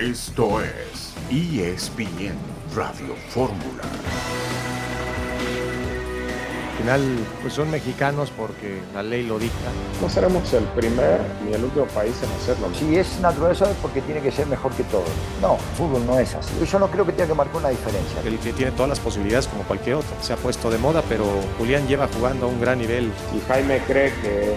Esto es ESPN Radio Fórmula final pues son mexicanos porque la ley lo dicta. No seremos el primer ni el último país en hacerlo. Si es naturaleza es porque tiene que ser mejor que todos. No, fútbol no es así. Yo no creo que tenga que marcar una diferencia. El que tiene todas las posibilidades como cualquier otro. Se ha puesto de moda, pero Julián lleva jugando a un gran nivel. Si Jaime cree que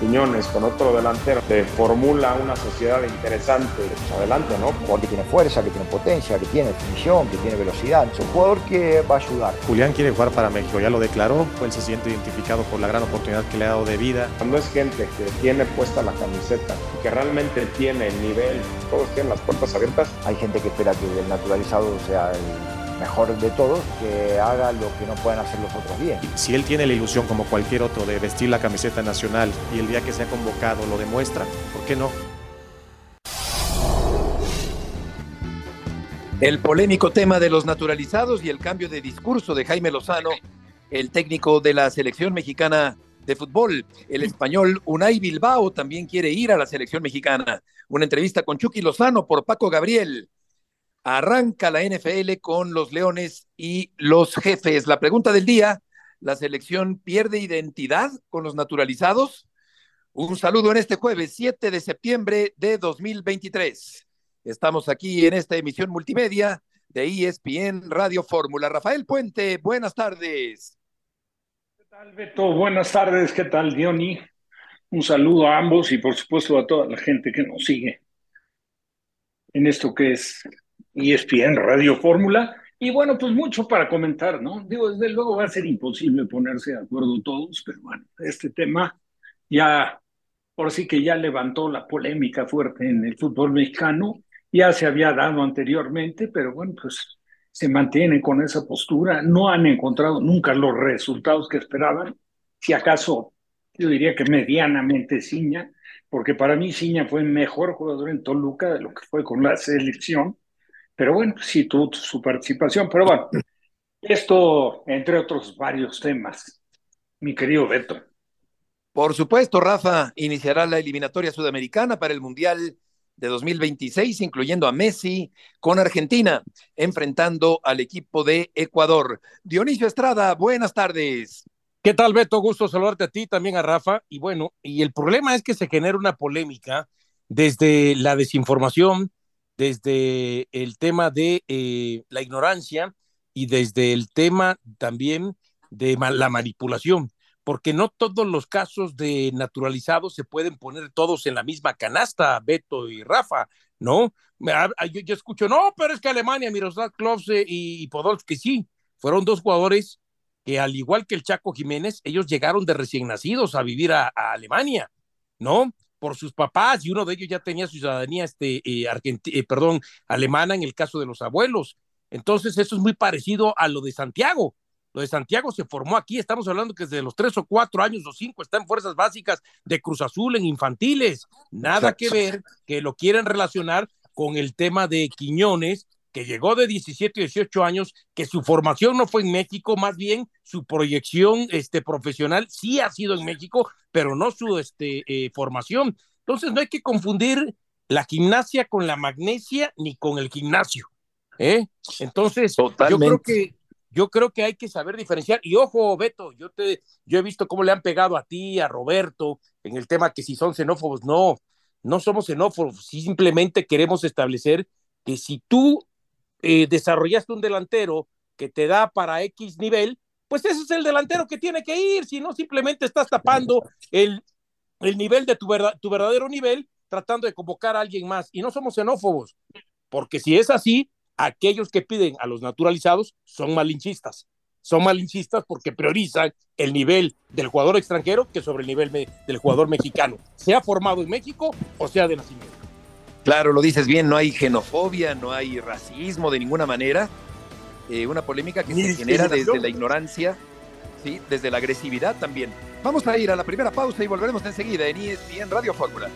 Piñones con otro delantero te formula una sociedad interesante, pues adelante, ¿no? jugador que tiene fuerza, que tiene potencia, que tiene definición, que tiene velocidad. Es un jugador que va a ayudar. Julián quiere jugar para México, ya lo declaró, él se siente identificado por la gran oportunidad que le ha dado de vida. Cuando es gente que tiene puesta la camiseta, que realmente tiene el nivel, todos tienen las puertas abiertas. Hay gente que espera que el naturalizado sea el mejor de todos, que haga lo que no pueden hacer los otros bien. Si él tiene la ilusión, como cualquier otro, de vestir la camiseta nacional y el día que se ha convocado lo demuestra, ¿por qué no? El polémico tema de los naturalizados y el cambio de discurso de Jaime Lozano, el técnico de la selección mexicana de fútbol. El español Unai Bilbao también quiere ir a la selección mexicana. Una entrevista con Chucky Lozano por Paco Gabriel. Arranca la NFL con los Leones y los jefes. La pregunta del día, ¿la selección pierde identidad con los naturalizados? Un saludo en este jueves 7 de septiembre de 2023. Estamos aquí en esta emisión multimedia de ESPN Radio Fórmula. Rafael Puente, buenas tardes. ¿Qué tal, Beto? Buenas tardes. ¿Qué tal, Diony? Un saludo a ambos y por supuesto a toda la gente que nos sigue en esto que es ESPN Radio Fórmula. Y bueno, pues mucho para comentar, ¿no? Digo, desde luego va a ser imposible ponerse de acuerdo todos, pero bueno, este tema ya, por sí que ya levantó la polémica fuerte en el fútbol mexicano, ya se había dado anteriormente, pero bueno, pues se mantiene con esa postura, no han encontrado nunca los resultados que esperaban, si acaso yo diría que medianamente Ciña, porque para mí Ciña fue mejor jugador en Toluca de lo que fue con la selección, pero bueno, sí tuvo su participación. Pero bueno, esto, entre otros varios temas, mi querido Beto. Por supuesto, Rafa, iniciará la eliminatoria sudamericana para el Mundial de 2026, incluyendo a Messi con Argentina, enfrentando al equipo de Ecuador. Dionisio Estrada, buenas tardes. ¿Qué tal, Beto? Gusto saludarte a ti, también a Rafa. Y bueno, y el problema es que se genera una polémica desde la desinformación, desde el tema de eh, la ignorancia y desde el tema también de la manipulación, porque no todos los casos de naturalizados se pueden poner todos en la misma canasta, Beto y Rafa, ¿no? Yo, yo escucho, no, pero es que Alemania, Miroslav Klose y Podolski, sí, fueron dos jugadores que al igual que el Chaco Jiménez, ellos llegaron de recién nacidos a vivir a Alemania, ¿no? Por sus papás y uno de ellos ya tenía ciudadanía este, eh, eh, perdón, alemana en el caso de los abuelos. Entonces eso es muy parecido a lo de Santiago. Lo de Santiago se formó aquí, estamos hablando que desde los tres o cuatro años o cinco está en fuerzas básicas de Cruz Azul en infantiles. Nada que ver que lo quieren relacionar con el tema de Quiñones, que llegó de 17 y 18 años, que su formación no fue en México, más bien su proyección este, profesional sí ha sido en México, pero no su este, eh, formación. Entonces no hay que confundir la gimnasia con la magnesia ni con el gimnasio. ¿eh? Entonces, yo creo que yo creo que hay que saber diferenciar. Y ojo, Beto, yo te, yo he visto cómo le han pegado a ti, a Roberto, en el tema que si son xenófobos, no, no somos xenófobos, simplemente queremos establecer que si tú eh, desarrollaste un delantero que te da para X nivel, pues ese es el delantero que tiene que ir, si no simplemente estás tapando el, el nivel de tu, tu verdadero nivel tratando de convocar a alguien más. Y no somos xenófobos, porque si es así, aquellos que piden a los naturalizados son malinchistas. Son malinchistas porque priorizan el nivel del jugador extranjero que sobre el nivel del jugador mexicano, sea formado en México o sea de nacimiento. Claro, lo dices bien, no hay xenofobia, no hay racismo de ninguna manera. Eh, una polémica que se genera desde la ignorancia, ¿sí? desde la agresividad también. Vamos a ir a la primera pausa y volveremos enseguida en ESPN Radio Fórmula.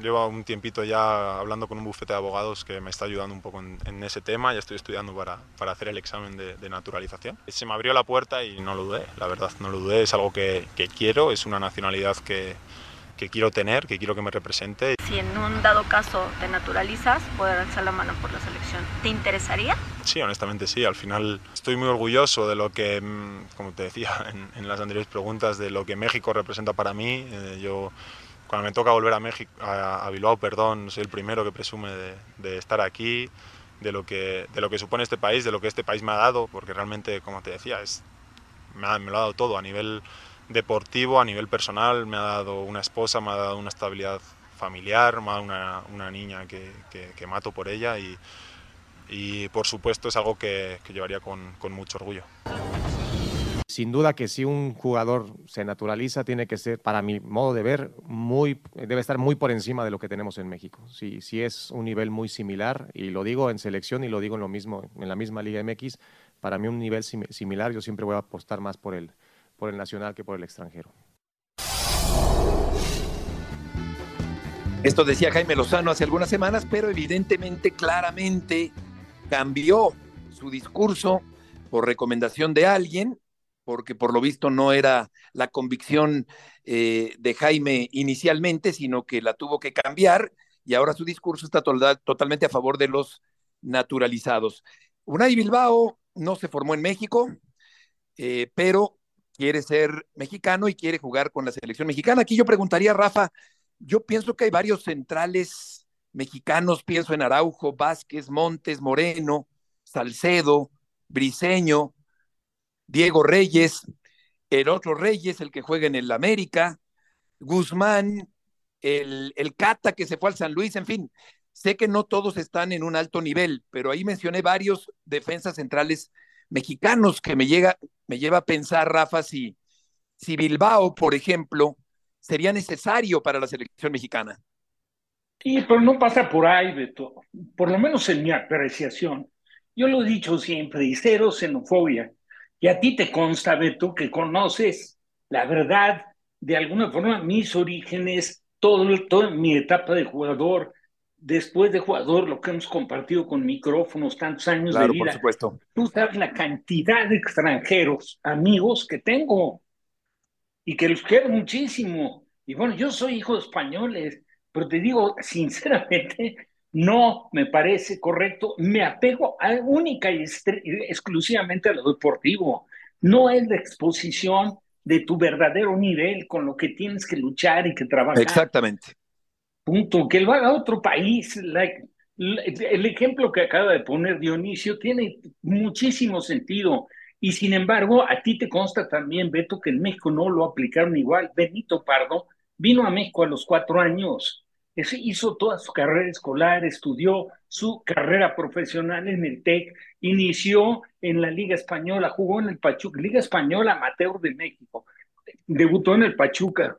Llevo un tiempito ya hablando con un bufete de abogados que me está ayudando un poco en, ese tema. Ya estoy estudiando para, para hacer el examen de, de, naturalización. Se me abrió la puerta y no lo dudé, la verdad, no lo dudé. Es algo que, que quiero, es una nacionalidad que, que quiero tener, que quiero que me represente. Si en un dado caso te naturalizas, poder alzar la mano por la selección, ¿te interesaría? Sí, honestamente sí. Al final estoy muy orgulloso de lo que, mm, como te decía en, las anteriores preguntas, de lo que México representa para mí. Eh, yo cuando me toca volver a México, a, Bilbao, perdón, soy el primero que presume de, estar aquí, de lo, que, de lo que supone este país, de lo que este país me ha dado, porque realmente, como te decía, es, me, me lo ha dado todo a nivel deportivo, a nivel personal, me ha dado una esposa, me ha dado una estabilidad familiar, me ha dado una, una niña que, que, mato por ella y, y, por supuesto es algo que, que llevaría con, con, mucho orgullo. Sin duda que si un jugador se naturaliza tiene que ser, para mi modo de ver, muy, debe estar muy por encima de lo que tenemos en México. Si, es un nivel muy similar, y lo digo en selección y lo digo en, lo mismo, en la misma Liga MX, para mí un nivel similar yo siempre voy a apostar más por el, por el nacional que por el extranjero. Esto decía Jaime Lozano hace algunas semanas, pero evidentemente, claramente cambió su discurso por recomendación de alguien, porque por lo visto no era la convicción eh, de Jaime inicialmente, sino que la tuvo que cambiar y ahora su discurso está totalmente a favor de los naturalizados. Unai Bilbao no se formó en México, eh, pero quiere ser mexicano y quiere jugar con la selección mexicana. Aquí yo preguntaría, Rafa, yo pienso que hay varios centrales mexicanos, pienso en Araujo, Vázquez, Montes, Moreno, Salcedo, Briseño, Diego Reyes, el otro Reyes, el que juega en el América, Guzmán, el, el Cata que se fue al San Luis, en fin. Sé que no todos están en un alto nivel, pero ahí mencioné varios defensas centrales mexicanos que me, llega, me lleva a pensar, Rafa, si, si Bilbao, por ejemplo, sería necesario para la selección mexicana. Sí, pero no pasa por ahí, Beto. Por lo menos en mi apreciación. Yo lo he dicho siempre, y cero xenofobia. Y a ti te consta, Beto, que conoces la verdad, de alguna forma, mis orígenes, todo, mi etapa de jugador, después de jugador, lo que hemos compartido con micrófonos, tantos años de vida. por supuesto. Tú sabes la cantidad de extranjeros, amigos que tengo y que los quiero muchísimo. Y bueno, yo soy hijo de españoles, pero te digo, sinceramente, no me parece correcto. Me apego a, única y exclusivamente a lo deportivo. No es la exposición de tu verdadero nivel con lo que tienes que luchar y que trabajar. Exactamente punto, que lo haga otro país. el ejemplo que acaba de poner Dionisio tiene muchísimo sentido. Y sin embargo, a ti te consta también, Beto, que en México no lo aplicaron igual. Benito Pardo vino a México a los cuatro años, hizo toda su carrera escolar, estudió su carrera profesional en el TEC, inició en la Liga Española, jugó en el Pachuca, Liga Española Amateur de México, debutó en el Pachuca.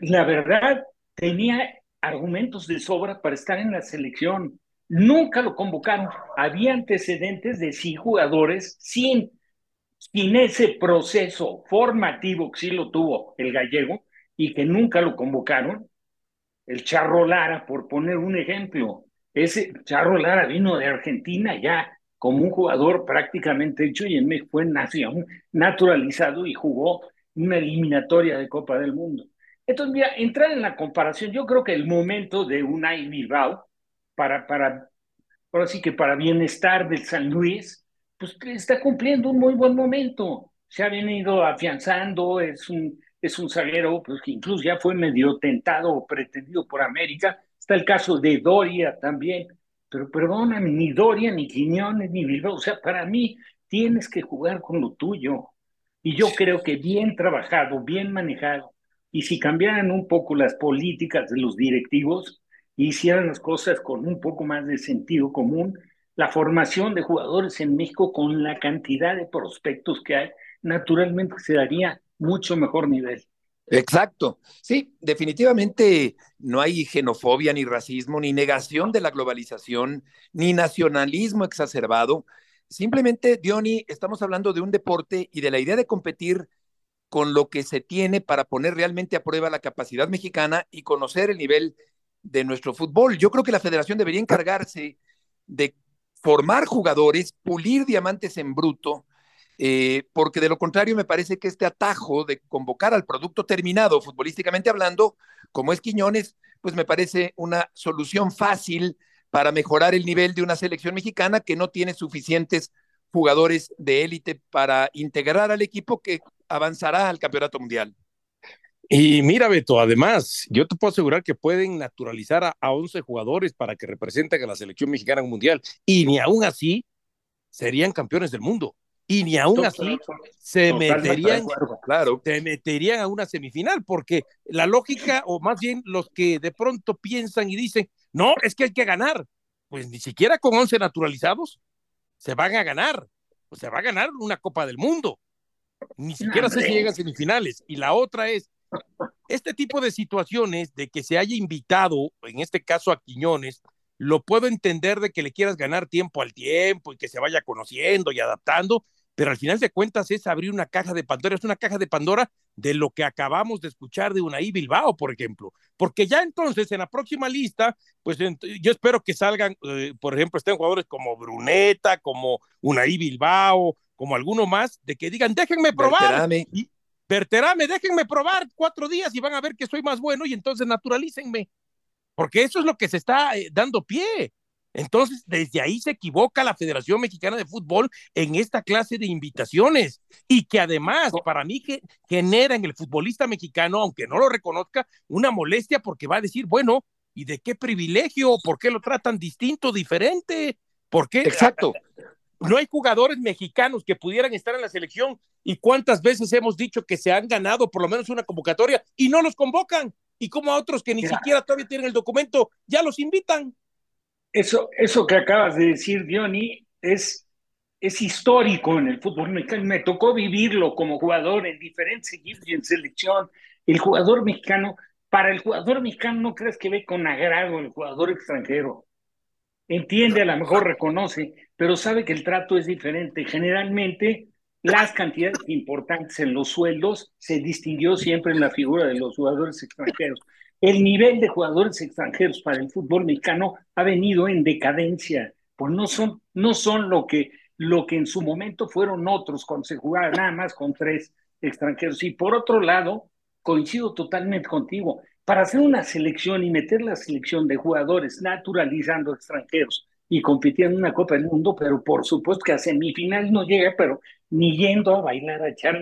la verdad, tenía argumentos de sobra para estar en la selección. Nunca lo convocaron. Había antecedentes de sí jugadores sin, sin ese proceso formativo que sí lo tuvo el gallego y que nunca lo convocaron. El Charro Lara, por poner un ejemplo. Ese Charro Lara vino de Argentina ya como un jugador prácticamente hecho y en México fue nación, naturalizado y jugó una eliminatoria de Copa del Mundo. Entonces, mira, entrar en la comparación, yo creo que el momento de Unai Bilbao, para, para, ahora sí que para bienestar del San Luis, pues está cumpliendo un muy buen momento. Se ha venido afianzando, es un, es un zaguero pues, que incluso ya fue medio tentado o pretendido por América. Está el caso de Doria también. Pero perdóname, ni Doria, ni Quiñones, ni Bilbao. O sea, para mí tienes que jugar con lo tuyo. Y yo creo que bien trabajado, bien manejado, y si cambiaran un poco las políticas de los directivos hicieran las cosas con un poco más de sentido común, la formación de jugadores en México con la cantidad de prospectos que hay, naturalmente se daría mucho mejor nivel. Exacto. Sí, definitivamente no hay xenofobia, ni racismo, ni negación de la globalización, ni nacionalismo exacerbado. Simplemente, Diony, estamos hablando de un deporte y de la idea de competir con lo que se tiene para poner realmente a prueba la capacidad mexicana y conocer el nivel de nuestro fútbol. Yo creo que la federación debería encargarse de formar jugadores, pulir diamantes en bruto, eh, porque de lo contrario me parece que este atajo de convocar al producto terminado, futbolísticamente hablando, como es Quiñones, pues me parece una solución fácil para mejorar el nivel de una selección mexicana que no tiene suficientes jugadores de élite para integrar al equipo que avanzará al campeonato mundial. Y mira, Beto, además, yo te puedo asegurar que pueden naturalizar a, a 11 jugadores para que representen a la selección mexicana en mundial. Y ni aún así serían campeones del mundo. Y ni aún así se meterían, claro. se meterían a una semifinal, porque la lógica, o más bien los que de pronto piensan y dicen, no, es que hay que ganar, pues ni siquiera con 11 naturalizados se van a ganar, pues se va a ganar una Copa del Mundo. Ni siquiera sé si llegan semifinales. Y la otra es, este tipo de situaciones de que se haya invitado, en este caso a Quiñones, lo puedo entender de que le quieras ganar tiempo al tiempo y que se vaya conociendo y adaptando, pero al final de cuentas es abrir una caja de Pandora, es una caja de Pandora de lo que acabamos de escuchar de Unai Bilbao, por ejemplo, porque ya entonces en la próxima lista, pues yo espero que salgan, eh, por ejemplo, estén jugadores como Bruneta, como Unai Bilbao, como alguno más, de que digan, déjenme probar. Verterame. Y, Verterame, déjenme probar cuatro días y van a ver que soy más bueno y entonces naturalícenme. Porque eso es lo que se está eh, dando pie. Entonces, desde ahí se equivoca la Federación Mexicana de Fútbol en esta clase de invitaciones y que además para mí que genera en el futbolista mexicano, aunque no lo reconozca, una molestia porque va a decir, bueno, ¿y de qué privilegio? ¿Por qué lo tratan distinto, diferente? ¿Por qué? Exacto. No hay jugadores mexicanos que pudieran estar en la selección y cuántas veces hemos dicho que se han ganado por lo menos una convocatoria y no los convocan y como a otros que ni siquiera todavía tienen el documento ya los invitan. Eso, eso que acabas de decir, Diony, es, es histórico en el fútbol mexicano. Me tocó vivirlo como jugador en diferentes equipos y en selección. El jugador mexicano, para el jugador mexicano, no crees que ve con agrado el jugador extranjero. Entiende, a lo mejor reconoce, pero sabe que el trato es diferente. Generalmente, las cantidades importantes en los sueldos se distinguió siempre en la figura de los jugadores extranjeros el nivel de jugadores extranjeros para el fútbol mexicano ha venido en decadencia, pues no son, no son lo, que, lo que en su momento fueron otros cuando se jugaba nada más con tres extranjeros. Y por otro lado, coincido totalmente contigo, para hacer una selección y meter la selección de jugadores naturalizando extranjeros y compitiendo en una Copa del Mundo, pero por supuesto que a semifinal no llega, pero ni yendo a bailar a echar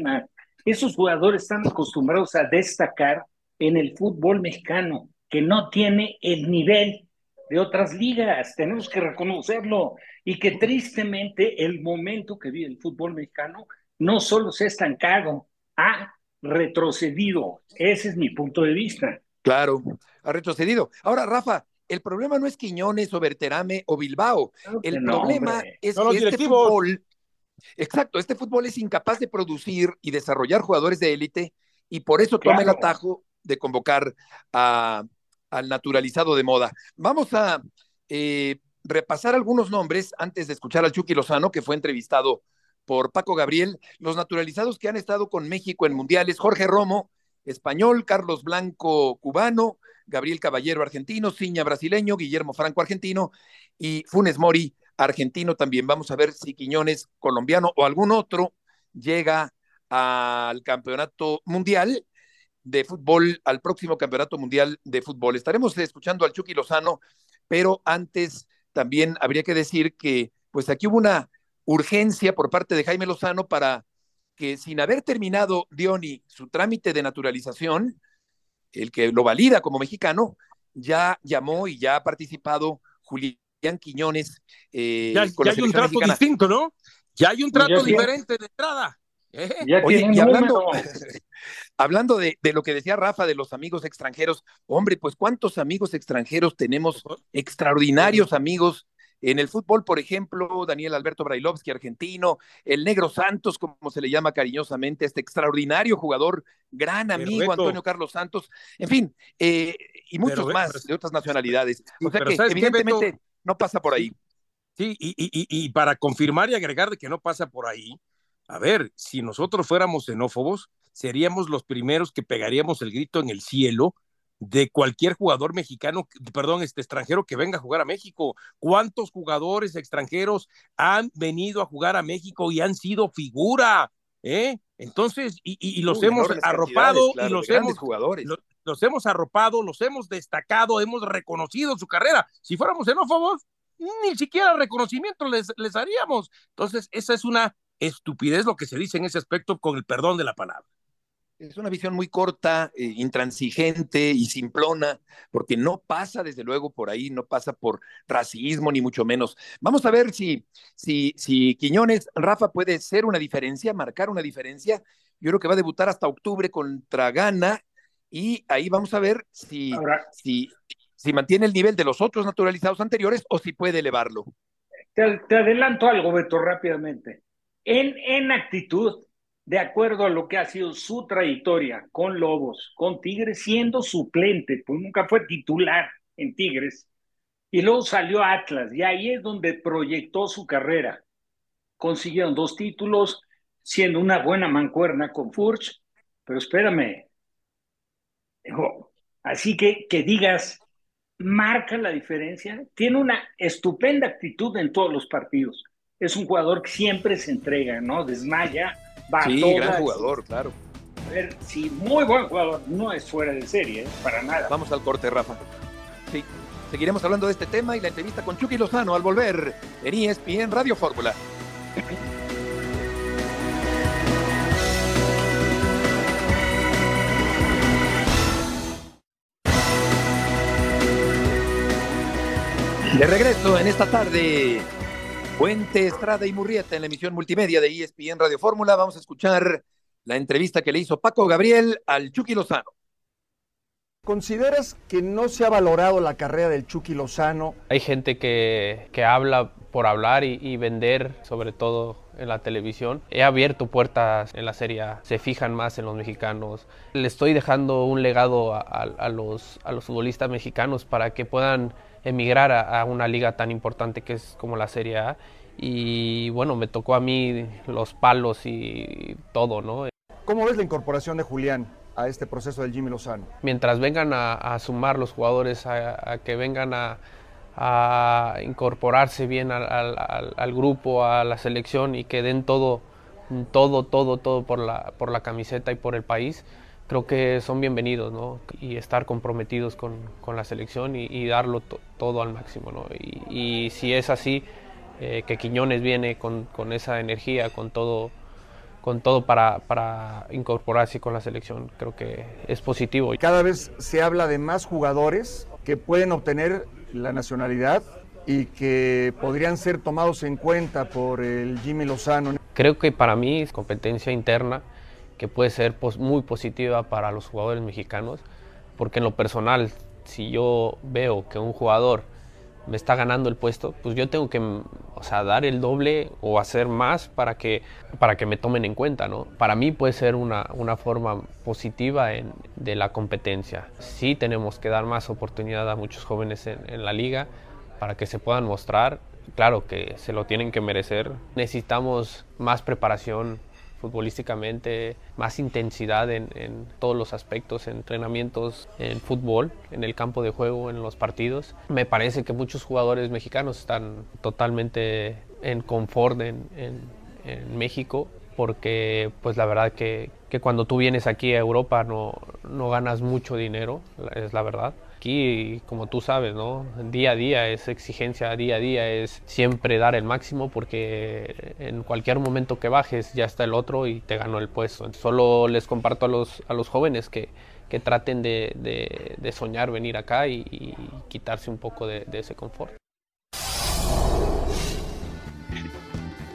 Esos jugadores están acostumbrados a destacar en el fútbol mexicano, que no tiene el nivel de otras ligas, tenemos que reconocerlo, y que tristemente el momento que vive el fútbol mexicano no solo se ha estancado, ha retrocedido. Ese es mi punto de vista. Claro, ha retrocedido. Ahora, Rafa, el problema no es Quiñones o Berterame o Bilbao. el problema es que este fútbol, exacto, este fútbol es incapaz de producir y desarrollar jugadores de élite y por eso toma el atajo de convocar al naturalizado de moda. Vamos a eh, repasar algunos nombres antes de escuchar al Chucky Lozano, que fue entrevistado por Paco Gabriel. Los naturalizados que han estado con México en mundiales, Jorge Romo, español, Carlos Blanco, cubano, Gabriel Caballero, argentino, Ciña, brasileño, Guillermo Franco, argentino, y Funes Mori, argentino también. Vamos a ver si Quiñones, colombiano o algún otro, llega al campeonato mundial de fútbol al próximo Campeonato Mundial de Fútbol. Estaremos escuchando al Chucky Lozano, pero antes también habría que decir que pues aquí hubo una urgencia por parte de Jaime Lozano para que sin haber terminado Diony su trámite de naturalización, el que lo valida como mexicano, ya llamó y ya ha participado Julián Quiñones. Eh, ya, hay un trato distinto, ¿no? Ya hay un trato diferente de entrada. Oye, y hablando, hablando de, de, lo que decía Rafa de los amigos extranjeros, hombre, pues cuántos amigos extranjeros tenemos, extraordinarios amigos. En el fútbol, por ejemplo, Daniel Alberto Brailovsky, argentino, el Negro Santos, como se le llama cariñosamente, este extraordinario jugador, gran amigo Antonio Carlos Santos, en fin, eh, y muchos más de otras nacionalidades. O sea que evidentemente no pasa por ahí. Sí, y, y, y, para confirmar y agregar de que no pasa por ahí, a ver, si nosotros fuéramos xenófobos, seríamos los primeros que pegaríamos el grito en el cielo de cualquier jugador mexicano, perdón, este extranjero que venga a jugar a México. ¿Cuántos jugadores extranjeros han venido a jugar a México y han sido figura? ¿Eh? Entonces, y, los hemos arropado y los hemos, jugadores. Los, hemos arropado, los hemos destacado, hemos reconocido su carrera. Si fuéramos xenófobos, ni siquiera reconocimiento les, les haríamos. Entonces, esa es una estupidez lo que se dice en ese aspecto con el perdón de la palabra. Es una visión muy corta, eh, intransigente y simplona, porque no pasa desde luego por ahí, no pasa por racismo ni mucho menos. Vamos a ver si, si, si Quiñones, Rafa puede ser una diferencia, marcar una diferencia. Yo creo que va a debutar hasta octubre contra Ghana y ahí vamos a ver si, si, si mantiene el nivel de los otros naturalizados anteriores o si puede elevarlo. Te, te adelanto algo, Beto, rápidamente. En, en actitud, de acuerdo a lo que ha sido su trayectoria con Lobos, con Tigres, siendo suplente, pues nunca fue titular en Tigres, y luego salió a Atlas, y ahí es donde proyectó su carrera. Consiguieron dos títulos, siendo una buena mancuerna con Furch, pero espérame, así que que digas, marca la diferencia, tiene una estupenda actitud en todos los partidos. Es un jugador que siempre se entrega, ¿no? Desmaya, sí, gran jugador, claro. A ver, sí, muy buen jugador, no es fuera de serie, ¿eh? para nada. Vamos al corte, Rafa. Sí, seguiremos hablando de este tema y la entrevista con Chucky Lozano al volver en ESPN Radio Fórmula. De regreso en esta tarde Puente, Estrada y Murrieta en la emisión multimedia de ESPN Radio Fórmula. Vamos a escuchar la entrevista que le hizo Paco Gabriel al Chucky Lozano. ¿Consideras que no se ha valorado la carrera del Chucky Lozano? Hay gente que, que habla por hablar y, vender, sobre todo en la televisión. He abierto puertas en la serie se fijan más en los mexicanos. Le estoy dejando un legado a, los, a los futbolistas mexicanos para que puedan emigrar a, una liga tan importante que es como la Serie A. Y bueno, me tocó a mí los palos y todo, ¿no? ¿Cómo ves la incorporación de Julián a este proceso del Jimmy Lozano? Mientras vengan a, sumar los jugadores, a, que vengan a, incorporarse bien al, grupo, a la selección y que den todo, todo, todo, todo por la, por la camiseta y por el país, creo que son bienvenidos, ¿no? Y estar comprometidos con, con la selección y, darlo todo al máximo, ¿no? Y, si es así, eh, que Quiñones viene con, con, esa energía, con todo, con todo para, para, incorporarse con la selección, creo que es positivo. Cada vez se habla de más jugadores que pueden obtener la nacionalidad y que podrían ser tomados en cuenta por el Jimmy Lozano. Creo que para mí es competencia interna que puede ser muy positiva para los jugadores mexicanos, porque en lo personal, si yo veo que un jugador me está ganando el puesto, pues yo tengo que o sea, dar el doble o hacer más para que, para que me tomen en cuenta. ¿no? Para mí puede ser una, una forma positiva de la competencia. Sí tenemos que dar más oportunidad a muchos jóvenes en, en la liga para que se puedan mostrar. Claro que se lo tienen que merecer. Necesitamos más preparación futbolísticamente, más intensidad en, todos los aspectos, entrenamientos, en fútbol, en el campo de juego, en los partidos. Me parece que muchos jugadores mexicanos están totalmente en confort en, en México porque pues la verdad que, que, cuando tú vienes aquí a Europa no, no ganas mucho dinero, es la verdad aquí, como tú sabes, ¿no? Día a día es exigencia, día a día es siempre dar el máximo porque en cualquier momento que bajes ya está el otro y te ganó el puesto. Solo les comparto a los, a los jóvenes que, que traten de, de, soñar venir acá y, quitarse un poco de, de ese confort.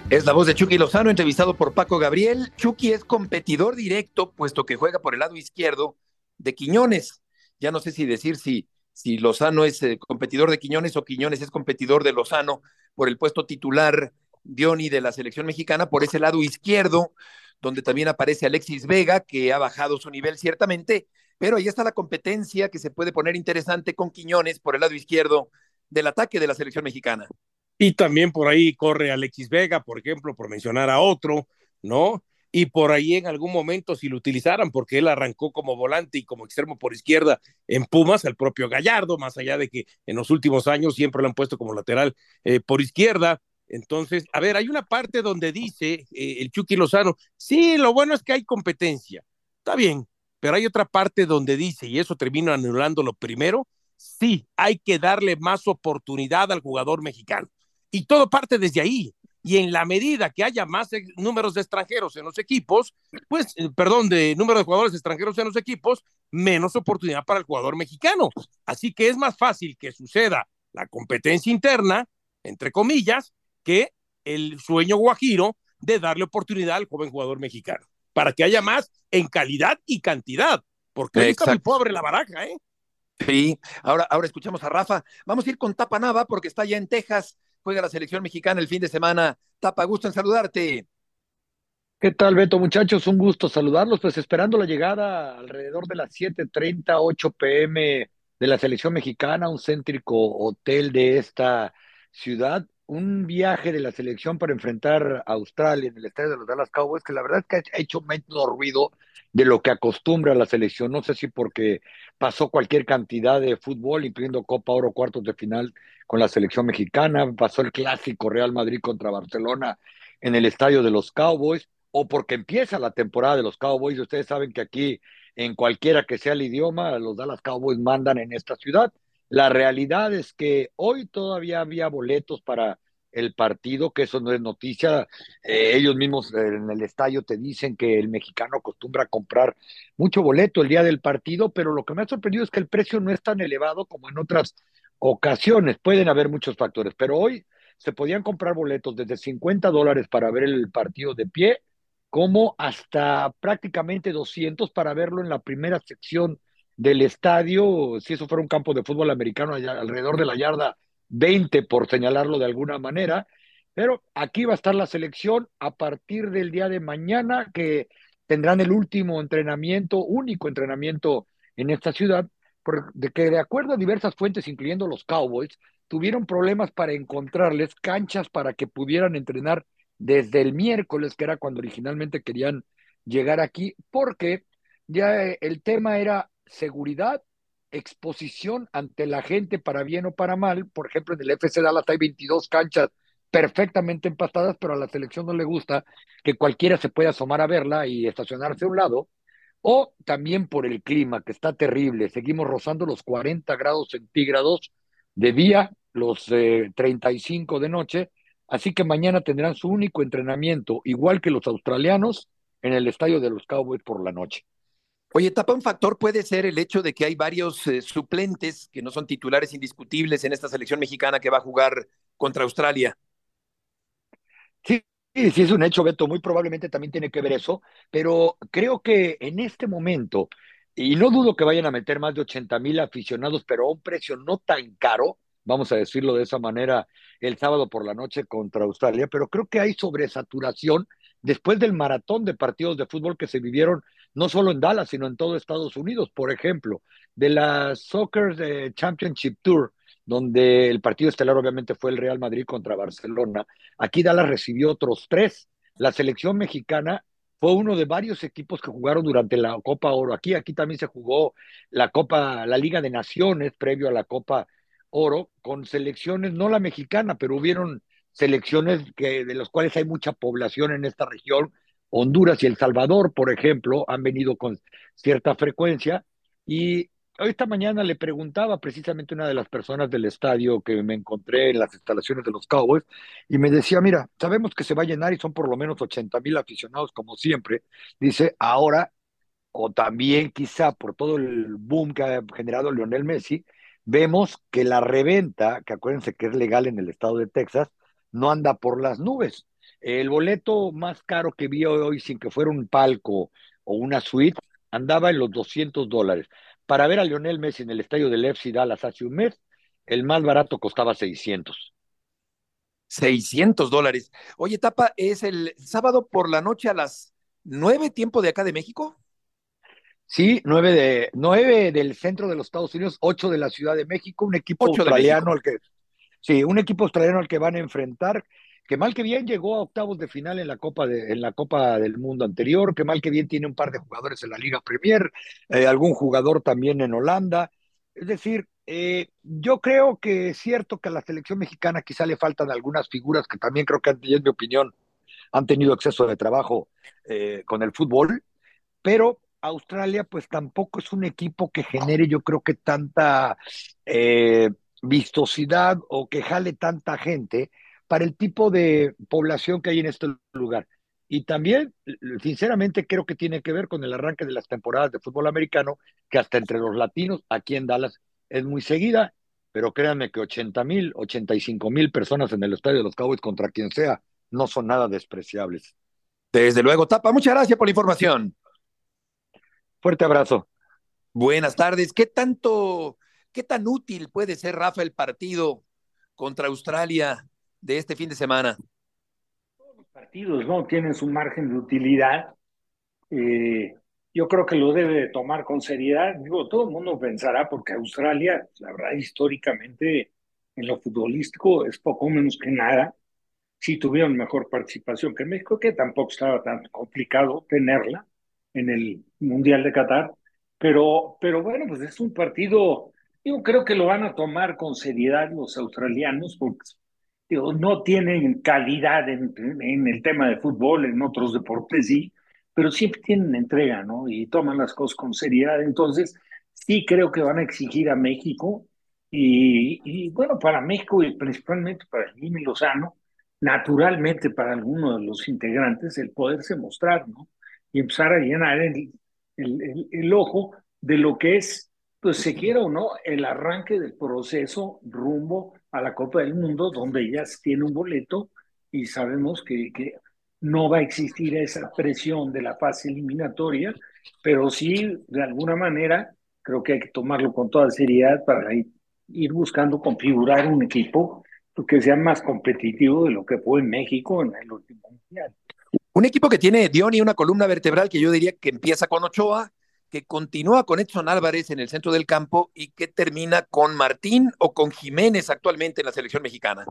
Es la voz de Chucky Lozano, entrevistado por Paco Gabriel. Chucky es competidor directo, puesto que juega por el lado izquierdo de Quiñones ya no sé si decir si, si Lozano es eh, competidor de Quiñones o Quiñones es competidor de Lozano por el puesto titular Dioni de la selección mexicana, por ese lado izquierdo, donde también aparece Alexis Vega, que ha bajado su nivel ciertamente, pero ahí está la competencia que se puede poner interesante con Quiñones por el lado izquierdo del ataque de la selección mexicana. Y también por ahí corre Alexis Vega, por ejemplo, por mencionar a otro, ¿no? Y por ahí en algún momento si lo utilizaran, porque él arrancó como volante y como extremo por izquierda en Pumas, el propio Gallardo, más allá de que en los últimos años siempre lo han puesto como lateral eh, por izquierda. Entonces, a ver, hay una parte donde dice eh, el Chucky Lozano, sí, lo bueno es que hay competencia, está bien, pero hay otra parte donde dice, y eso termina anulando lo primero, sí, hay que darle más oportunidad al jugador mexicano. Y todo parte desde ahí y en la medida que haya más números de extranjeros en los equipos, pues, eh, perdón, de número de jugadores extranjeros en los equipos, menos oportunidad para el jugador mexicano. Así que es más fácil que suceda la competencia interna, entre comillas, que el sueño guajiro de darle oportunidad al joven jugador mexicano, para que haya más en calidad y cantidad, porque está muy pobre la baraja, ¿eh? Sí, ahora, ahora escuchamos a Rafa. Vamos a ir con Tapa Nava porque está ya en Texas juega la selección mexicana el fin de semana. Tapa, gusto en saludarte. ¿Qué tal, Beto? Muchachos, un gusto saludarlos. Pues esperando la llegada alrededor de las 7:30, 8 pm de la selección mexicana, un céntrico hotel de esta ciudad. Un viaje de la selección para enfrentar a Australia en el estadio de los Dallas Cowboys, que la verdad es que ha hecho menos ruido de lo que acostumbra la selección. No sé si porque pasó cualquier cantidad de fútbol, incluyendo Copa Oro, cuartos de final con la selección mexicana, pasó el clásico Real Madrid contra Barcelona en el estadio de los Cowboys, o porque empieza la temporada de los Cowboys. Ustedes saben que aquí, en cualquiera que sea el idioma, los Dallas Cowboys mandan en esta ciudad. La realidad es que hoy todavía había boletos para el partido, que eso no es noticia. Eh, ellos mismos en el estadio te dicen que el mexicano acostumbra a comprar mucho boleto el día del partido, pero lo que me ha sorprendido es que el precio no es tan elevado como en otras ocasiones. Pueden haber muchos factores, pero hoy se podían comprar boletos desde 50 dólares para ver el partido de pie, como hasta prácticamente 200 para verlo en la primera sección del estadio, si eso fuera un campo de fútbol americano alrededor de la yarda 20 por señalarlo de alguna manera, pero aquí va a estar la selección a partir del día de mañana que tendrán el último entrenamiento, único entrenamiento en esta ciudad, de que de acuerdo a diversas fuentes, incluyendo los Cowboys, tuvieron problemas para encontrarles canchas para que pudieran entrenar desde el miércoles, que era cuando originalmente querían llegar aquí, porque ya el tema era seguridad exposición ante la gente para bien o para mal. Por ejemplo, en el FC Dallas hay 22 canchas perfectamente empastadas, pero a la selección no le gusta que cualquiera se pueda asomar a verla y estacionarse a un lado. O también por el clima, que está terrible. Seguimos rozando los 40 grados centígrados de día, los 35 eh, de noche. Así que mañana tendrán su único entrenamiento, igual que los australianos, en el estadio de los Cowboys por la noche. Oye, tapa un factor puede ser el hecho de que hay varios eh, suplentes que no son titulares indiscutibles en esta selección mexicana que va a jugar contra Australia. Sí, sí, es un hecho, Beto. Muy probablemente también tiene que ver eso, pero creo que en este momento, y no dudo que vayan a meter más de 80 mil aficionados, pero a un precio no tan caro, vamos a decirlo de esa manera, el sábado por la noche contra Australia, pero creo que hay sobresaturación después del maratón de partidos de fútbol que se vivieron no solo en Dallas, sino en todo Estados Unidos. Por ejemplo, de la Soccer eh, Championship Tour, donde el partido estelar obviamente fue el Real Madrid contra Barcelona, aquí Dallas recibió otros tres. La selección mexicana fue uno de varios equipos que jugaron durante la Copa Oro. Aquí, aquí también se jugó la Copa, la Liga de Naciones previo a la Copa Oro, con selecciones, no la mexicana, pero hubieron selecciones que, de las cuales hay mucha población en esta región. Honduras y El Salvador, por ejemplo, han venido con cierta frecuencia. Y esta mañana le preguntaba precisamente una de las personas del estadio que me encontré en las instalaciones de los Cowboys y me decía, mira, sabemos que se va a llenar y son por lo menos 80 mil aficionados como siempre. Dice, ahora, o también quizá por todo el boom que ha generado Lionel Messi, vemos que la reventa, que acuérdense que es legal en el estado de Texas, no anda por las nubes. El boleto más caro que vi hoy sin que fuera un palco o una suite andaba en los 200 dólares. Para ver a Lionel Messi en el estadio del FC Dallas hace un mes, el más barato costaba 600. 600 dólares. Oye, Tapa, ¿es el sábado por la noche a las 9 tiempo de acá de México? Sí, nueve, de, nueve del centro de los Estados Unidos, ocho de la Ciudad de México, un equipo australiano al que Sí, un equipo australiano al que van a enfrentar, que mal que bien llegó a octavos de final en la Copa, de, en la Copa del Mundo anterior, que mal que bien tiene un par de jugadores en la Liga Premier, eh, algún jugador también en Holanda. Es decir, eh, yo creo que es cierto que a la selección mexicana quizá le faltan algunas figuras que también creo que, en mi opinión, han tenido exceso de trabajo eh, con el fútbol, pero Australia pues tampoco es un equipo que genere yo creo que tanta vistosidad o que jale tanta gente para el tipo de población que hay en este lugar. Y también, sinceramente, creo que tiene que ver con el arranque de las temporadas de fútbol americano, que hasta entre los latinos, aquí en Dallas, es muy seguida, pero créanme que 80 mil, 85 mil personas en el estadio de los Cowboys contra quien sea, no son nada despreciables. Desde luego, Tapa, muchas gracias por la información. Fuerte abrazo. Buenas tardes. ¿Qué tanto, qué tan útil puede ser, Rafa, el partido contra Australia de este fin de semana? Todos los partidos no tienen su margen de utilidad. Eh, yo creo que lo debe tomar con seriedad. Digo, todo el mundo pensará, porque Australia, la verdad, históricamente en lo futbolístico es poco menos que nada. Sí tuvieron mejor participación que México, que tampoco estaba tan complicado tenerla en el Mundial de Qatar. Pero, pero bueno, pues es un partido, yo creo que lo van a tomar con seriedad los australianos, porque no tienen calidad en, el tema de fútbol, en otros deportes sí, pero siempre tienen entrega, ¿no? Y toman las cosas con seriedad. Entonces, sí creo que van a exigir a México. Y, y bueno, para México y principalmente para Jimmy Lozano, naturalmente para alguno de los integrantes, el poderse mostrar, ¿no? Y empezar a llenar el, el, el, ojo de lo que es, pues se quiera o no, el arranque del proceso rumbo a la Copa del Mundo, donde ya tiene un boleto y sabemos que, que no va a existir esa presión de la fase eliminatoria, pero sí, de alguna manera, creo que hay que tomarlo con toda seriedad para ir, buscando configurar un equipo que sea más competitivo de lo que fue en México en el último mundial. Un equipo que tiene Dion y una columna vertebral que yo diría que empieza con Ochoa, que continúa con Edson Álvarez en el centro del campo y que termina con Martín o con Jiménez actualmente en la selección mexicana.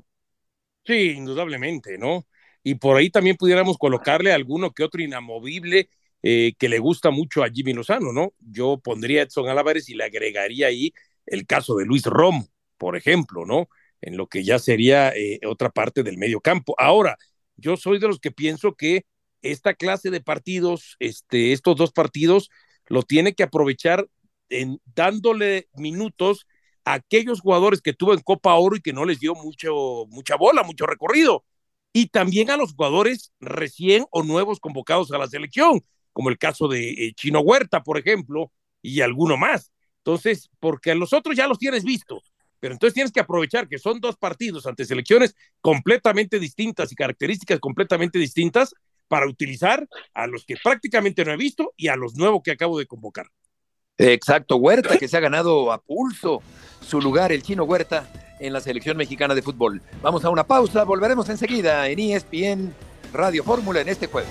Sí, indudablemente, ¿no? y por ahí también pudiéramos colocarle alguno que otro inamovible eh, que le gusta mucho a Jimmy Lozano, ¿no? Yo pondría a Edson Álvarez y le agregaría ahí el caso de Luis Rom, por ejemplo, ¿no? En lo que ya sería eh, otra parte del medio campo. Ahora, yo soy de los que pienso que esta clase de partidos, este, estos dos partidos, lo tiene que aprovechar en dándole minutos a aquellos jugadores que tuvo en Copa Oro y que no les dio mucho, mucha bola, mucho recorrido y también a los jugadores recién o nuevos convocados a la selección, como el caso de eh, Chino Huerta, por ejemplo, y alguno más. Entonces, porque a los otros ya los tienes visto, pero entonces tienes que aprovechar que son dos partidos ante selecciones completamente distintas y características completamente distintas para utilizar a los que prácticamente no he visto y a los nuevos que acabo de convocar. Exacto, Huerta, que se ha ganado a pulso su lugar, el chino Huerta, en la selección mexicana de fútbol. Vamos a una pausa, volveremos enseguida en ESPN Radio Fórmula en este jueves.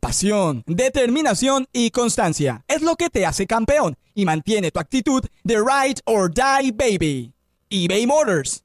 Pasión, determinación y constancia es lo que te hace campeón y mantiene tu actitud de ride or die baby. eBay Motors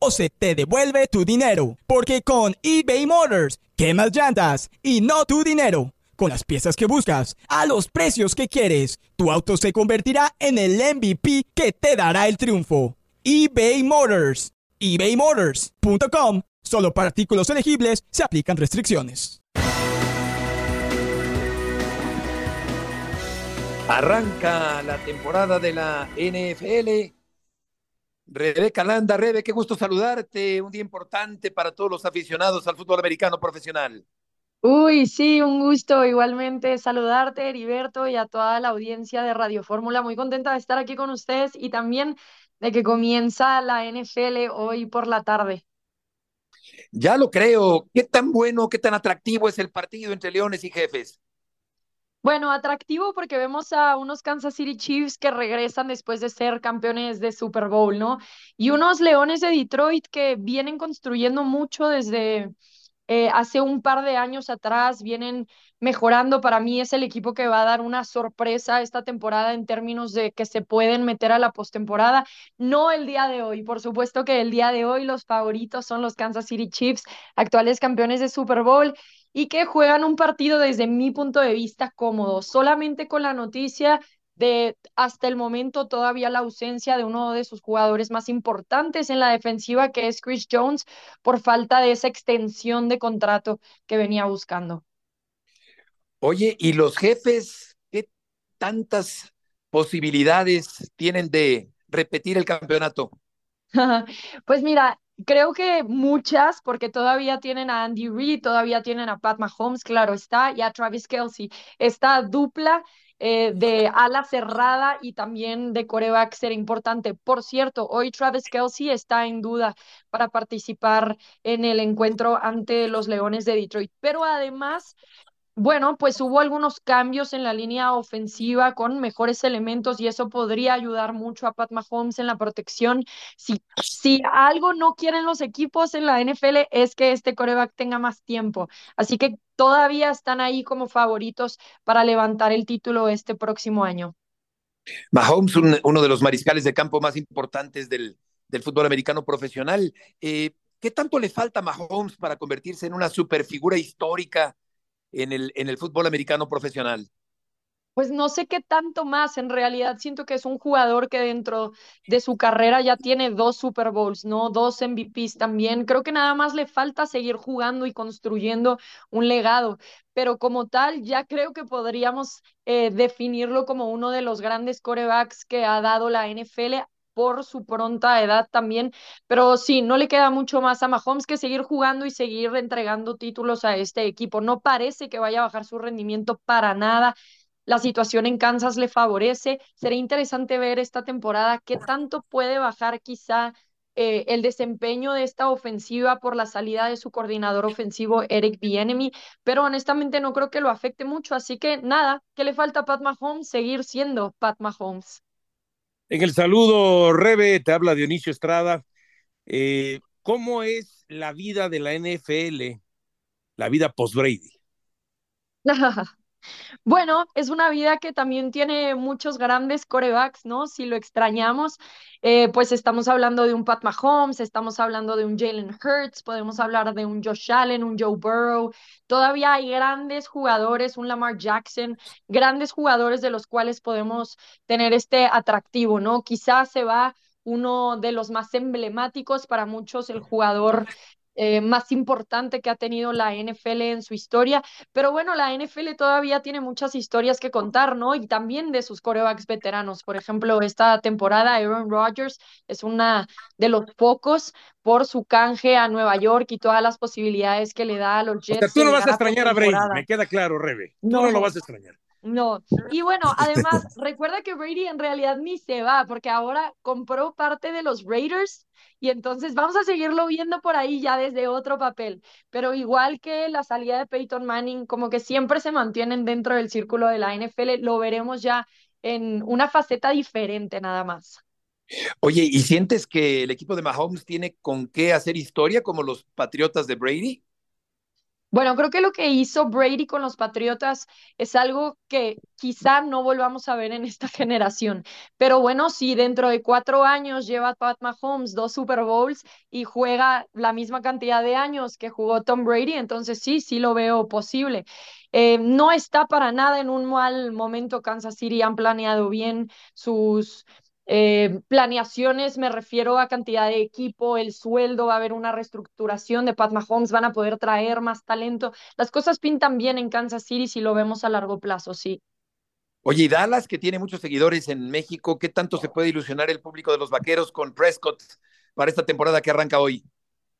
o se te devuelve tu dinero. Porque con eBay Motors, quemas llantas y no tu dinero con las piezas que buscas, a los precios que quieres. Tu auto se convertirá en el MVP que te dará el triunfo. eBay Motors. ebaymotors.com. Solo para artículos elegibles se aplican restricciones. Arranca la temporada de la NFL. Rebeca Landa, Rebe, qué gusto saludarte. Un día importante para todos los aficionados al fútbol americano profesional. Uy, sí, un gusto igualmente saludarte, Heriberto, y a toda la audiencia de Radio Fórmula. Muy contenta de estar aquí con ustedes y también de que comienza la NFL hoy por la tarde. Ya lo creo. ¿Qué tan bueno, qué tan atractivo es el partido entre Leones y Jefes? Bueno, atractivo porque vemos a unos Kansas City Chiefs que regresan después de ser campeones de Super Bowl, ¿no? Y unos Leones de Detroit que vienen construyendo mucho desde eh, hace un par de años atrás, vienen mejorando. Para mí es el equipo que va a dar una sorpresa esta temporada en términos de que se pueden meter a la postemporada. No el día de hoy, por supuesto que el día de hoy los favoritos son los Kansas City Chiefs, actuales campeones de Super Bowl y que juegan un partido desde mi punto de vista cómodo, solamente con la noticia de hasta el momento todavía la ausencia de uno de sus jugadores más importantes en la defensiva, que es Chris Jones, por falta de esa extensión de contrato que venía buscando. Oye, ¿y los jefes qué tantas posibilidades tienen de repetir el campeonato? pues mira, creo que muchas, porque todavía tienen a Andy Reid, todavía tienen a Pat Mahomes, claro está, y a Travis Kelsey. Esta dupla eh, de ala cerrada y también de coreback será importante. Por cierto, hoy Travis Kelsey está en duda para participar en el encuentro ante los Leones de Detroit. Pero además, bueno, pues hubo algunos cambios en la línea ofensiva con mejores elementos y eso podría ayudar mucho a Pat Mahomes en la protección. Si, si algo no quieren los equipos en la NFL es que este coreback tenga más tiempo. Así que todavía están ahí como favoritos para levantar el título este próximo año. Mahomes, uno de los mariscales de campo más importantes del, del fútbol americano profesional. Eh, ¿Qué tanto le falta a Mahomes para convertirse en una superfigura histórica en el, en el fútbol americano profesional? Pues no sé qué tanto más, en realidad siento que es un jugador que dentro de su carrera ya tiene dos Super Bowls, ¿no? Dos MVPs también. Creo que nada más le falta seguir jugando y construyendo un legado, pero como tal ya creo que podríamos eh, definirlo como uno de los grandes corebacks que ha dado la NFL por su pronta edad también, pero sí, no le queda mucho más a Mahomes que seguir jugando y seguir entregando títulos a este equipo. No parece que vaya a bajar su rendimiento para nada. La situación en Kansas le favorece. Sería interesante ver esta temporada qué tanto puede bajar quizá eh, el desempeño de esta ofensiva por la salida de su coordinador ofensivo Eric Bienemy, pero honestamente no creo que lo afecte mucho, así que nada, ¿qué le falta a Pat Mahomes? Seguir siendo Pat Mahomes. En el saludo, Rebe, te habla Dionisio Estrada. Eh, ¿Cómo es la vida de la NFL, la vida post-Brady? Bueno, es una vida que también tiene muchos grandes corebacks, ¿no? Si lo extrañamos, eh, pues estamos hablando de un Pat Mahomes, estamos hablando de un Jalen Hurts, podemos hablar de un Josh Allen, un Joe Burrow. Todavía hay grandes jugadores, un Lamar Jackson, grandes jugadores de los cuales podemos tener este atractivo, ¿no? Quizás se va uno de los más emblemáticos para muchos, el jugador eh, más importante que ha tenido la NFL en su historia. Pero bueno, la NFL todavía tiene muchas historias que contar, ¿no? Y también de sus corebacks veteranos. Por ejemplo, esta temporada Aaron Rodgers es una de los pocos por su canje a Nueva York y todas las posibilidades que le da a los Jets. O sea, tú no vas a extrañar a Brady, me queda claro, Rebe. Tú no, no lo vas a extrañar. No, y bueno, además, recuerda que Brady en realidad ni se va, porque ahora compró parte de los Raiders y entonces vamos a seguirlo viendo por ahí ya desde otro papel. Pero igual que la salida de Peyton Manning, como que siempre se mantienen dentro del círculo de la NFL, lo veremos ya en una faceta diferente nada más. Oye, ¿y sientes que el equipo de Mahomes tiene con qué hacer historia como los Patriotas de Brady? Bueno, creo que lo que hizo Brady con los Patriotas es algo que quizá no volvamos a ver en esta generación. Pero bueno, si dentro de cuatro años lleva Pat Mahomes dos Super Bowls y juega la misma cantidad de años que jugó Tom Brady, entonces sí, sí lo veo posible. Eh, no está para nada en un mal momento Kansas City, han planeado bien sus eh, planeaciones, me refiero a cantidad de equipo, el sueldo, va a haber una reestructuración de Pat Mahomes, van a poder traer más talento. Las cosas pintan bien en Kansas City si lo vemos a largo plazo, sí. Oye, y Dallas, que tiene muchos seguidores en México, ¿qué tanto se puede ilusionar el público de los vaqueros con Prescott para esta temporada que arranca hoy?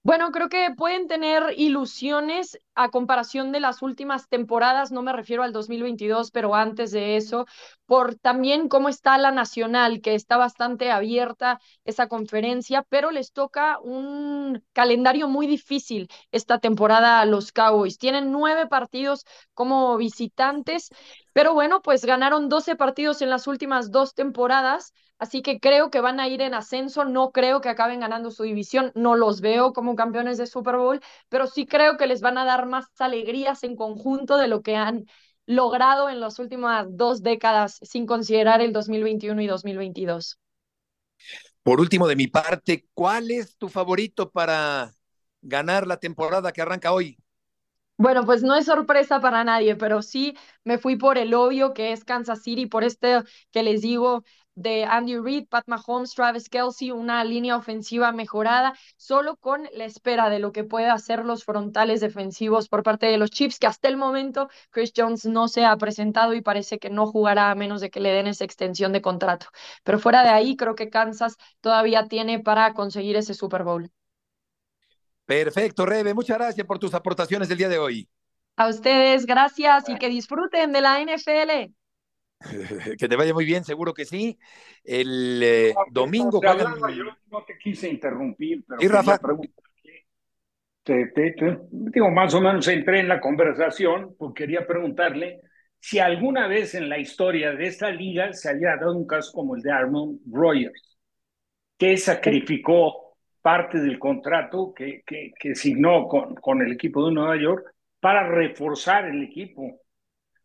Bueno, creo que pueden tener ilusiones a comparación de las últimas temporadas, no me refiero al 2022, pero antes de eso, por también cómo está la nacional, que está bastante abierta esa conferencia, pero les toca un calendario muy difícil esta temporada a los Cowboys. Tienen nueve partidos como visitantes, pero bueno, pues ganaron 12 partidos en las últimas dos temporadas, así que creo que van a ir en ascenso, no creo que acaben ganando su división, no los veo como campeones de Super Bowl, pero sí creo que les van a dar más alegrías en conjunto de lo que han logrado en las últimas dos décadas, sin considerar el 2021 y 2022. Por último, de mi parte, ¿cuál es tu favorito para ganar la temporada que arranca hoy? Bueno, pues no es sorpresa para nadie, pero sí me fui por el obvio que es Kansas City, por este que les digo, de Andy Reid, Pat Mahomes, Travis Kelsey, una línea ofensiva mejorada, solo con la espera de lo que puede hacer los frontales defensivos por parte de los Chiefs, que hasta el momento Chris Jones no se ha presentado y parece que no jugará a menos de que le den esa extensión de contrato. Pero fuera de ahí, creo que Kansas todavía tiene para conseguir ese Super Bowl. Perfecto, Rebe, muchas gracias por tus aportaciones del día de hoy. A ustedes, gracias y que disfruten de la NFL. que te vaya muy bien, seguro que sí. El eh, domingo juegan... Yo no te quise interrumpir, pero ¿Y Rafa? Te, te, te, digo, más o menos entré en la conversación porque quería preguntarle si alguna vez en la historia de esta liga se había dado un caso como el de Armand Rogers, que sacrificó parte del contrato que, que, que signó con, con el equipo de Nueva York para reforzar el equipo.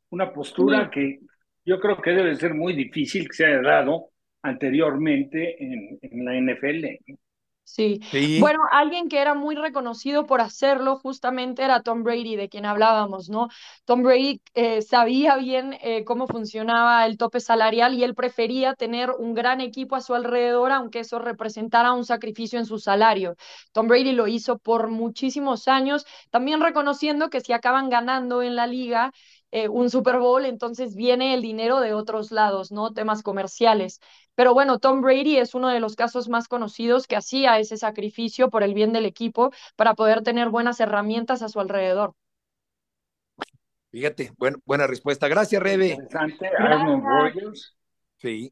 Una postura que yo creo que debe ser muy difícil que se haya dado anteriormente en, en la NFL. Sí. Bueno, alguien que era muy reconocido por hacerlo justamente era Tom Brady, de quien hablábamos, ¿no? Tom Brady eh, sabía bien eh, cómo funcionaba el tope salarial y él prefería tener un gran equipo a su alrededor, aunque eso representara un sacrificio en su salario. Tom Brady lo hizo por muchísimos años, también reconociendo que si acaban ganando en la liga, eh, un Super Bowl, entonces viene el dinero de otros lados, ¿no? Temas comerciales. Pero bueno, Tom Brady es uno de los casos más conocidos que hacía ese sacrificio por el bien del equipo para poder tener buenas herramientas a su alrededor. Fíjate, buena respuesta. Gracias, Rebe. Interesante, Sí.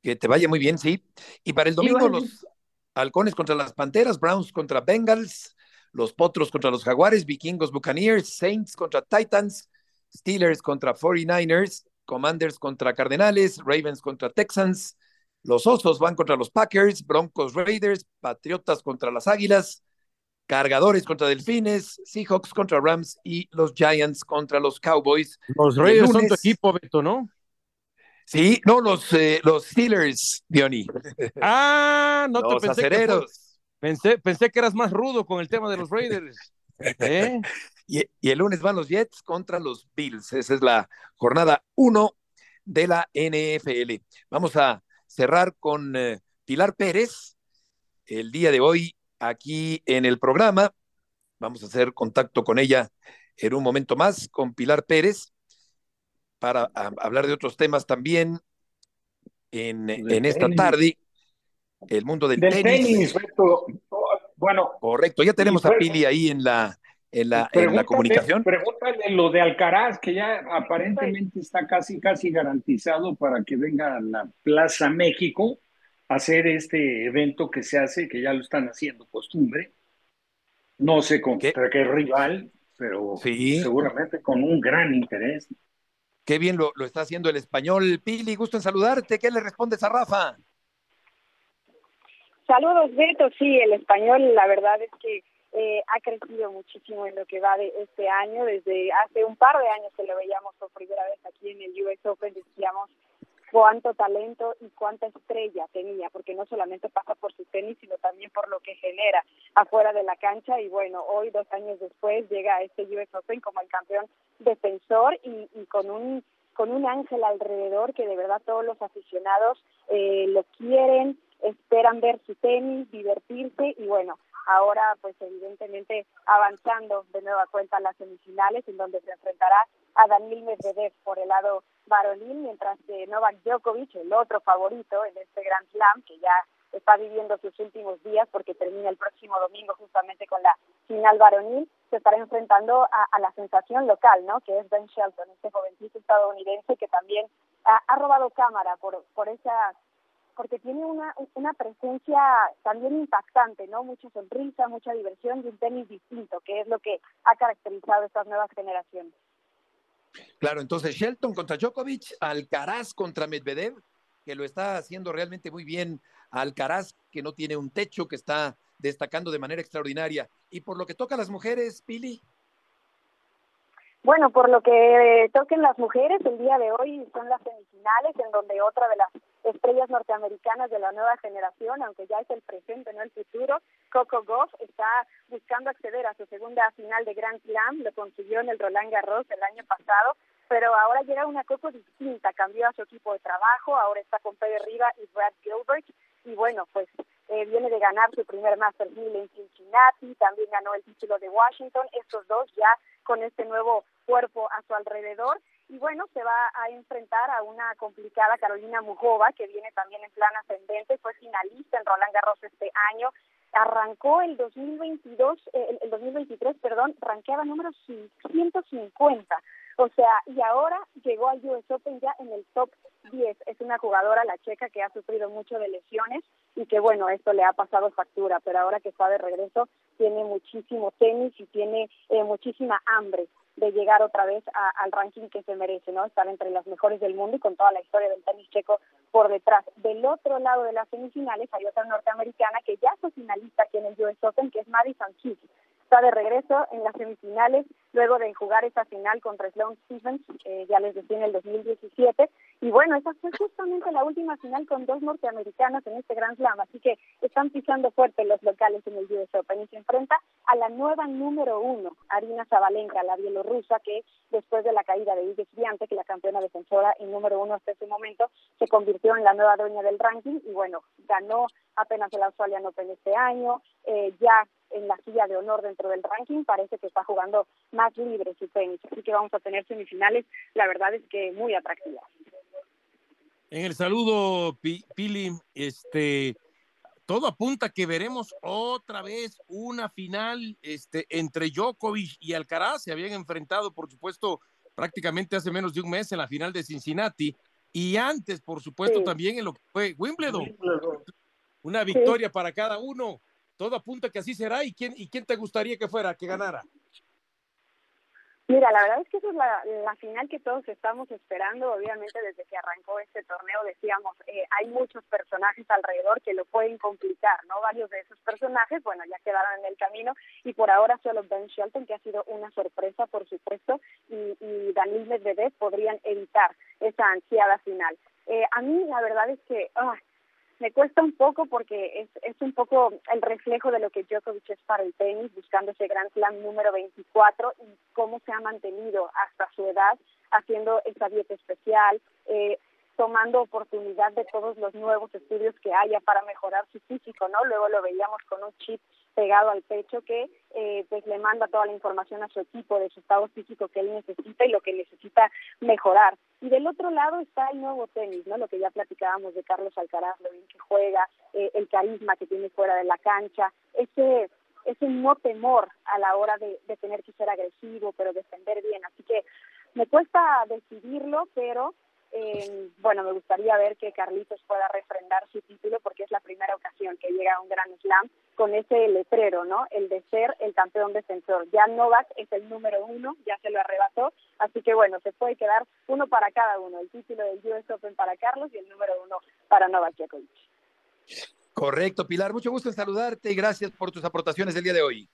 Que te vaya muy bien, sí. Y para el domingo, los halcones contra las panteras, Browns contra Bengals, los potros contra los jaguares, vikingos, buccaneers, Saints contra Titans, Steelers contra 49ers, Commanders contra Cardenales, Ravens contra Texans, los Osos van contra los Packers, Broncos Raiders, Patriotas contra las Águilas, Cargadores contra Delfines, Seahawks contra Rams y los Giants contra los Cowboys. Los Raiders son tu equipo, Beto, ¿no? Sí, no, los, eh, los Steelers, Diony. Ah, no los te pensé que, pensé, pensé que eras más rudo con el tema de los Raiders. ¿Eh? Y, el lunes van los Jets contra los Bills. Esa es la jornada 1 de la NFL. Vamos a cerrar con eh, Pilar Pérez el día de hoy aquí en el programa. Vamos a hacer contacto con ella en un momento más, con Pilar Pérez, para hablar de otros temas también en, en esta tarde. El mundo del, tenis. bueno, correcto. Ya tenemos a Pili ahí en la, en la, en la comunicación. Pregúntale lo de Alcaraz, que ya aparentemente está casi, casi garantizado para que venga a la Plaza México a hacer este evento que se hace, que ya lo están haciendo costumbre. No sé contra qué, rival, pero seguramente con un gran interés. Qué bien lo, lo está haciendo el español. Pili, gusto en saludarte. ¿Qué le respondes a Rafa? Saludos, Beto. Sí, el español, la verdad es que eh, ha crecido muchísimo en lo que va de este año. Desde hace un par de años que lo veíamos por primera vez aquí en el US Open, decíamos cuánto talento y cuánta estrella tenía, porque no solamente pasa por su tenis, sino también por lo que genera afuera de la cancha. Y bueno, hoy, dos años después, llega a este US Open como el campeón defensor y, y con un con un ángel alrededor que de verdad todos los aficionados eh, lo quieren, esperan ver su tenis, divertirse y bueno, ahora pues evidentemente avanzando de nueva cuenta a las semifinales en donde se enfrentará a Daniel Medvedev por el lado varonil, mientras que Novak Djokovic, el otro favorito en este Grand Slam, que ya está viviendo sus últimos días porque termina el próximo domingo justamente con la final varonil, se estará enfrentando a, la sensación local, ¿no? Que es Ben Shelton, este jovencito estadounidense que también ha, ha robado cámara por, por esa porque tiene una, una presencia también impactante, ¿no? Mucha sonrisa, mucha diversión y un tenis distinto, que es lo que ha caracterizado estas nuevas generaciones. Claro, entonces Shelton contra Djokovic, Alcaraz contra Medvedev, que lo está haciendo realmente muy bien. Alcaraz, que no tiene un techo, que está destacando de manera extraordinaria. Y por lo que toca a las mujeres, Pili. Bueno, por lo que toquen las mujeres, el día de hoy son las semifinales, en donde otra de las estrellas norteamericanas de la nueva generación, aunque ya es el presente, no el futuro, Coco Goff está buscando acceder a su segunda final de Grand Slam, lo consiguió en el Roland Garros el año pasado, pero ahora llega una Coco distinta, cambió a su equipo de trabajo, ahora está con Pedro Riva y Brad Gilbert, y bueno, pues eh, viene de ganar su primer Master 1000 en Cincinnati, también ganó el título de Washington, estos dos ya con este nuevo cuerpo a su alrededor, y bueno, se va a enfrentar a una complicada Carolina Mujova, que viene también en plan ascendente, fue finalista en Roland Garros este año, arrancó el 2022, eh, el, 2023, perdón, ranqueaba número 150, o sea, y ahora llegó al US Open ya en el top 10. Es una jugadora, la checa, que ha sufrido mucho de lesiones y que, bueno, esto le ha pasado factura, pero ahora que está de regreso tiene muchísimo tenis y tiene eh, muchísima hambre de llegar otra vez al ranking que se merece, ¿no? Estar entre las mejores del mundo y con toda la historia del tenis checo por detrás. Del otro lado de las semifinales hay otra norteamericana que ya fue finalista aquí en el US Open, que es Madison Keys está de regreso en las semifinales luego de jugar esa final contra Sloane Stephens, eh, ya les decía en el 2017. Y bueno, esa fue justamente la última final con dos norteamericanas en este Grand Slam, así que están pisando fuerte los locales en el US Open y se enfrenta a la nueva número uno, Arina Zabalenka, la bielorrusa, que después de la caída de Iga Swiatek, la campeona defensora y número uno hasta ese momento, se convirtió en la nueva dueña del ranking y bueno, ganó apenas el Australian Open este año, eh, ya en la silla de honor dentro del ranking, parece que está jugando más libre su tenis, así que vamos a tener semifinales, la verdad es que muy atractivas. En el saludo, Pili, este, todo apunta que veremos otra vez una final este, entre Djokovic y Alcaraz. Se habían enfrentado, por supuesto, prácticamente hace menos de un mes en la final de Cincinnati. Y antes, por supuesto, también en lo que fue Wimbledon. Una victoria para cada uno todo apunta que así será. ¿Y quién, ¿Y quién te gustaría que fuera, que ganara? Mira, la verdad es que esa es la, final que todos estamos esperando. Obviamente, desde que arrancó este torneo, decíamos, eh, hay muchos personajes alrededor que lo pueden complicar, ¿no? Varios de esos personajes, bueno, ya quedaron en el camino y por ahora solo Ben Shelton, que ha sido una sorpresa, por supuesto, y, y Daniel Medvedev podrían evitar esa ansiada final. Eh, a mí, la verdad es que ah, me cuesta un poco porque es, es un poco el reflejo de lo que Djokovic es para el tenis, buscando ese Grand Slam número 24 y cómo se ha mantenido hasta su edad haciendo esa dieta especial, eh, tomando oportunidad de todos los nuevos estudios que haya para mejorar su físico, ¿no? Luego lo veíamos con un chip pegado al pecho que eh, pues le manda toda la información a su equipo de su estado físico que él necesita y lo que necesita mejorar. Y del otro lado está el nuevo tenis, ¿no? Lo que ya platicábamos de Carlos Alcaraz, lo bien que juega, eh, el carisma que tiene fuera de la cancha, ese ese no temor a la hora de, de tener que ser agresivo, pero defender bien. Así que me cuesta decidirlo, pero eh, bueno, me gustaría ver que Carlitos pueda refrendar su título porque es la primera ocasión que llega a un Gran Slam con ese letrero, ¿no? El de ser el campeón defensor. Ya Novak es el número uno, ya se lo arrebató, así que bueno, se puede quedar uno para cada uno, el título del US Open para Carlos y el número uno para Novak Djokovic. Correcto, Pilar, mucho gusto en saludarte y gracias por tus aportaciones el día de hoy.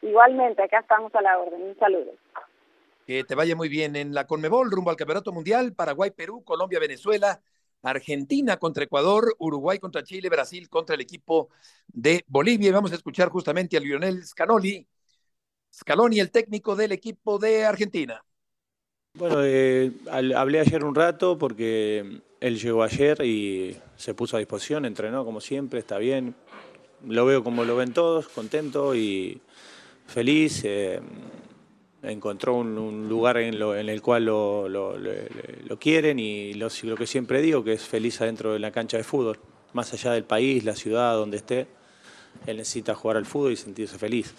Igualmente, acá estamos a la orden. Un saludo. Que te vaya muy bien en la Conmebol, rumbo al Campeonato Mundial, Paraguay, Perú, Colombia, Venezuela, Argentina contra Ecuador, Uruguay contra Chile, Brasil contra el equipo de Bolivia. Y vamos a escuchar justamente a Lionel Scanoli, Scaloni, el técnico del equipo de Argentina. Bueno, eh, hablé ayer un rato porque él llegó ayer y se puso a disposición, entrenó como siempre, está bien. Lo veo como lo ven todos, contento y feliz. Eh, encontró un, lugar en, el cual lo, quieren y lo, que siempre digo, que es feliz adentro de la cancha de fútbol. más allá del país, la ciudad, donde esté, él necesita jugar al fútbol y sentirse feliz.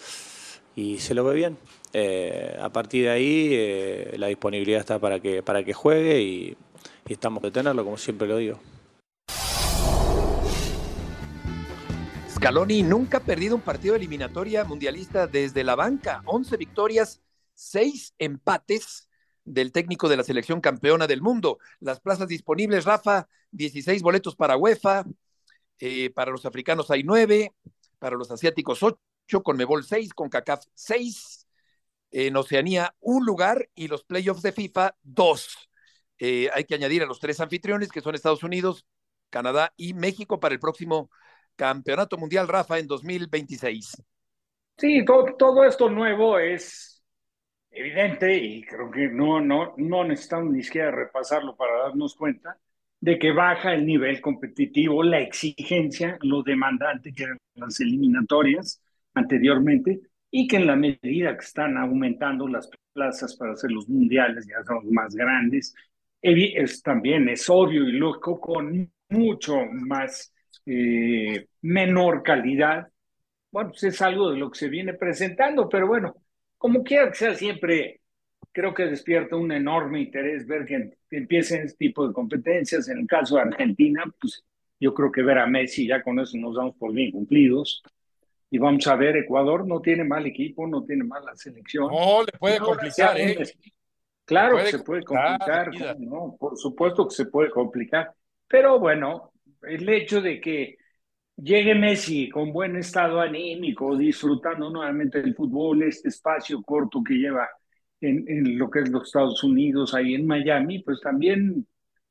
Y se lo ve bien. Eh, a partir de ahí, eh, la disponibilidad está para que, para que juegue y, y estamos de tenerlo, como siempre lo digo. Scaloni nunca ha perdido un partido de eliminatoria mundialista desde la banca. 11 victorias, 6 empates del técnico de la selección campeona del mundo. Las plazas disponibles, Rafa, 16 boletos para UEFA, eh, para los africanos hay 9, para los asiáticos 8, con Mebol 6, con CACAF 6, en Oceanía un lugar y los playoffs de FIFA 2. Eh, hay que añadir a los tres anfitriones que son Estados Unidos, Canadá y México para el próximo Campeonato Mundial Rafa en 2026. Sí, todo, todo esto nuevo es evidente y creo que no, no, no necesitamos ni siquiera repasarlo para darnos cuenta de que baja el nivel competitivo, la exigencia, lo demandante que eran las eliminatorias anteriormente y que en la medida que están aumentando las plazas para hacer los mundiales, ya son más grandes, es, también es obvio y lógico con mucho más eh, menor calidad. Bueno, pues es algo de lo que se viene presentando, pero bueno, como quiera que sea, siempre creo que despierta un enorme interés ver que, empiecen este tipo de competencias. En el caso de Argentina, pues yo creo que ver a Messi ya con eso nos damos por bien cumplidos. Y vamos a ver, Ecuador no tiene mal equipo, no tiene mala selección. No, le puede complicar, ¿eh? Claro que se puede complicar, no, por supuesto que se puede complicar. Pero bueno, el hecho de que llegue Messi con buen estado anímico, disfrutando nuevamente del fútbol, este espacio corto que lleva en, lo que es los Estados Unidos, ahí en Miami, pues también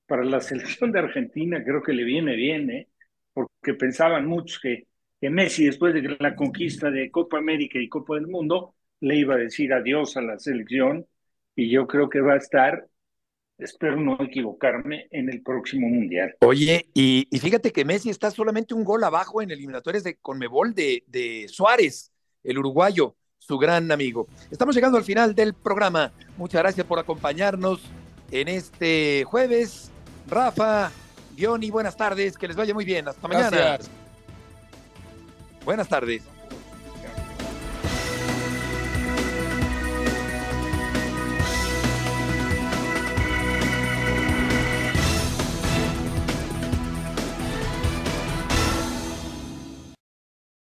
para la selección de Argentina creo que le viene bien, ¿eh? porque pensaban muchos que, que Messi, después de la conquista de Copa América y Copa del Mundo, le iba a decir adiós a la selección y yo creo que va a estar espero no equivocarme, en el próximo Mundial. Oye, y, fíjate que Messi está solamente un gol abajo en eliminatorias de Conmebol de, de Suárez, el uruguayo, su gran amigo. Estamos llegando al final del programa. Muchas gracias por acompañarnos en este jueves. Rafa, Diony, buenas tardes, que les vaya muy bien. Hasta mañana. Buenas tardes.